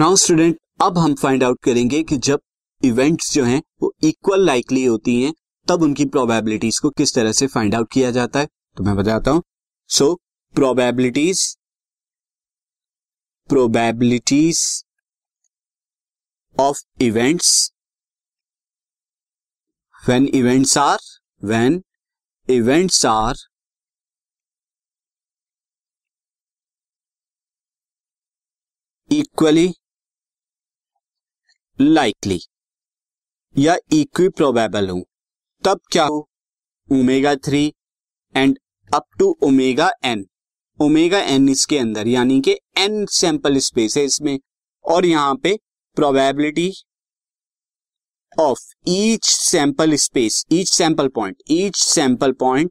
Now student अब हम find out करेंगे कि जब इवेंट्स जो हैं, वो इक्वल लाइकली होती हैं, तब उनकी प्रोबेबिलिटीज को किस तरह से फाइंड आउट किया जाता है? तो मैं बताता हूँ। So probabilities probabilities of events when events are when events are equally likely या इक्वी प्रोबेबल हूँ। तब क्या हो? Omega three and up to omega N omega N इसके अंदर, यानी कि एन सैंपल स्पेस है इसमें। और यहाँ पे probability of each sample space each sample point each sample point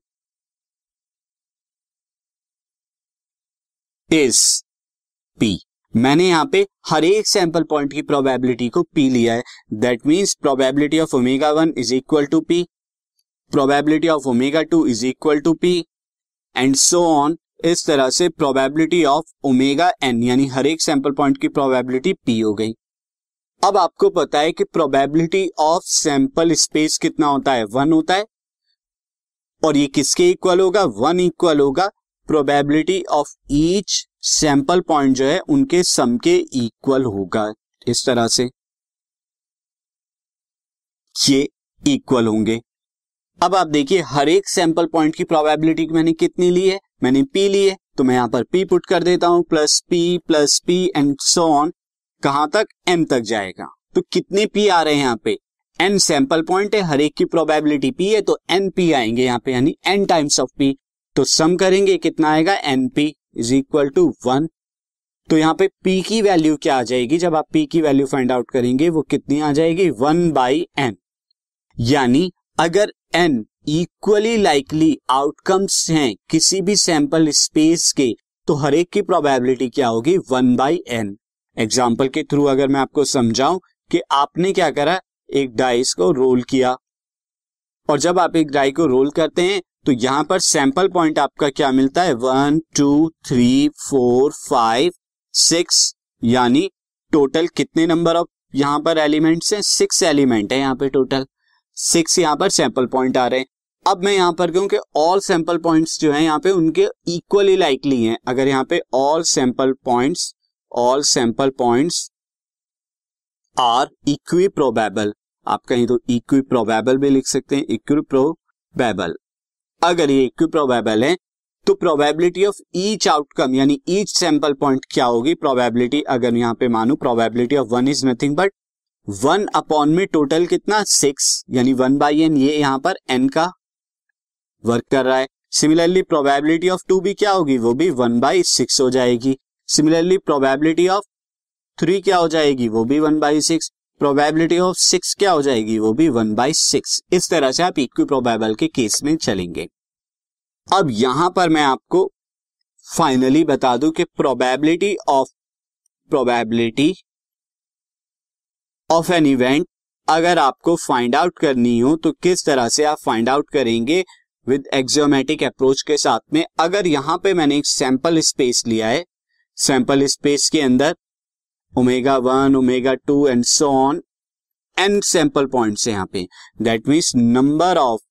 is P मैंने यहाँ पे हर एक सैंपल पॉइंट की प्रोबेबिलिटी को पी लिया है। That means probability of omega one is equal to P probability of omega two is equal to P and so on इस तरह से प्रोबेबिलिटी ऑफ़ ओमेगा एन यानी हर एक सैंपल पॉइंट की प्रोबेबिलिटी पी हो गई। अब आपको पता है कि प्रोबेबिलिटी ऑफ़ सैंपल स्पेस कितना होता है? वन होता है। और ये किसके इक्वल होगा? वन इक्वल होगा। Probability of each sample point जो है, उनके सम के इक्वल होगा, इस तरह से। ये इक्वल होंगे। अब आप देखिए, हर एक सैंपल पॉइंट की प्रोबेबिलिटी मैंने कितनी ली है? मैंने पी ली है तो मैं यहाँ पर पी पुट कर देता हूँ plus P plus P and so on कहाँ तक? एन तक जाएगा। तो कितने पी आ रहे हैं यहाँ पे? एन सैंपल पॉइंट है, हर एक की प्रोबेबिलिटी पी है तो एन पी आएँगे यहाँ पे, यानी एन टाइम्स ऑफ़ पी तो सम करेंगे, कितना आएगा? N P is equal to one तो यहाँ पे पी की वैल्यू क्या आ जाएगी? जब आप पी की वैल्यू फाइंड आउट करेंगे, वो कितनी आ जाएगी? वन बाई एन यानी अगर एन इक्वली लाइकली आउटकम्स हैं किसी भी सैंपल स्पेस के तो हर एक की प्रोबेबिलिटी क्या होगी? वन बाई एन एग्ज़ाम्पल के थ्रू अगर मैं आपको समझाऊं कि आपने क्या करा? एक डाइस को रोल किया। और जब आप एक डाई को रोल करते हैं तो यहाँ पर सैंपल पॉइंट आपका क्या मिलता है? One two three four five six यानी टोटल कितने नंबर ऑफ़ यहाँ पर एलिमेंट्स हैं? सिक्स एलिमेंट है यहाँ पे टोटल सिक्स यहाँ पर सैंपल पॉइंट आ रहे हैं. अब मैं यहाँ पर कहूँ कि ऑल सैंपल पॉइंट्स जो है यहाँ पे उनके इक्वली लाइकली हैं. अगर यहाँ पे all sample points all sample points are equiprobable आप कहीं तो इक्वी प्रोबेबल भी लिख सकते हैं इक्वी प्रोबेबल अगर ये इक्वी प्रोबेबल है तो प्रोबेबिलिटी ऑफ़ ईच आउटकम यानी ईच सैंपल पॉइंट क्या होगी? प्रोबेबिलिटी अगर यहाँ पे मानू probability of one is nothing but one upon में टोटल कितना? सिक्स यानी वन बाई एन ये यहाँ पर एन का वर्क कर रहा है। सिमिलरली प्रोबेबिलिटी ऑफ़ टू भी क्या होगी? वो भी वन बाई सिक्स हो जाएगी। सिमिलरली प्रोबेबिलिटी ऑफ़ थ्री क्या हो जाएगी? वो भी one by six probability of six क्या हो जाएगी? वो भी वन बाई सिक्स इस तरह से आप इक्वी प्रोबेबल के केस में चलेंगे। अब यहाँ पर मैं आपको फाइनली बता दूँ कि probability of probability of an event अगर आपको फाइंड आउट करनी हो तो किस तरह से आप फाइंड आउट करेंगे विद एक्सियोमेटिक अप्रोच के साथ में? अगर यहाँ पे मैंने एक सैंपल स्पेस लिया है सैंपल स्पेस के अंदर omega one omega two and so on N sample points यहाँ पे। That means number of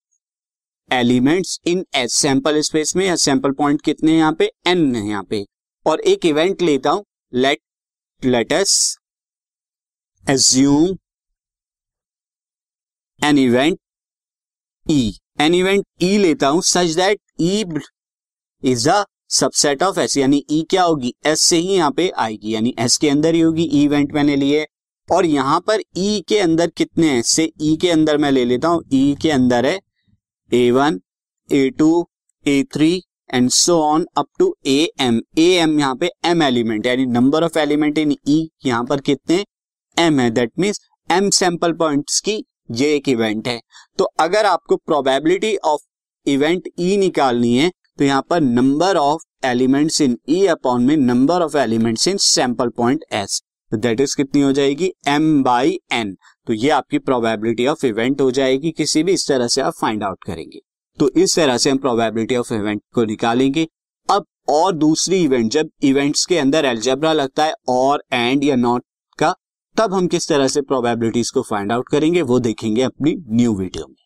elements in S sample space में या सैंपल पॉइंट कितने यहाँ पे? एन है यहाँ पे। और एक इवेंट लेता हूँ। Let let's assume an event E an event E लेता हूँ such that E is a subset of S यानी ई e क्या होगी? एस से ही यहाँ पे आएगी, यानी एस के अंदर ही होगी ई इवेंट मैंने लिए और यहाँ पर ई e के अंदर कितने हैं? से ई e के अंदर मैं ले लेता हूँ। ई के अंदर है A one A two A three and so on up to A M A M यहाँ पे एम एलिमेंट यानी number of elements in E यहाँ पर कितने? एम है। That means M sample points की ये एक इवेंट है। तो अगर आपको प्रोबेबिलिटी ऑफ़ इवेंट ई निकालनी है तो यहाँ पर number of elements in E upon में number of elements in sample point S तो दैट इज़ कितनी हो जाएगी? एम बाई एन तो ये आपकी प्रोबेबिलिटी ऑफ़ इवेंट हो जाएगी। किसी भी इस तरह से आप फाइंड आउट करेंगे। तो इस तरह से हम प्रोबेबिलिटी ऑफ़ इवेंट को निकालेंगे। अब और दूसरी इवेंट जब इवेंट्स के अंदर एल्जेब्रा लगता है और एंड या नॉट का, तब हम किस तरह से प्रोबेबिलिटीज को फाइंड आउट करेंगे, वो देखेंगे अपनी न्यू वीडियो में।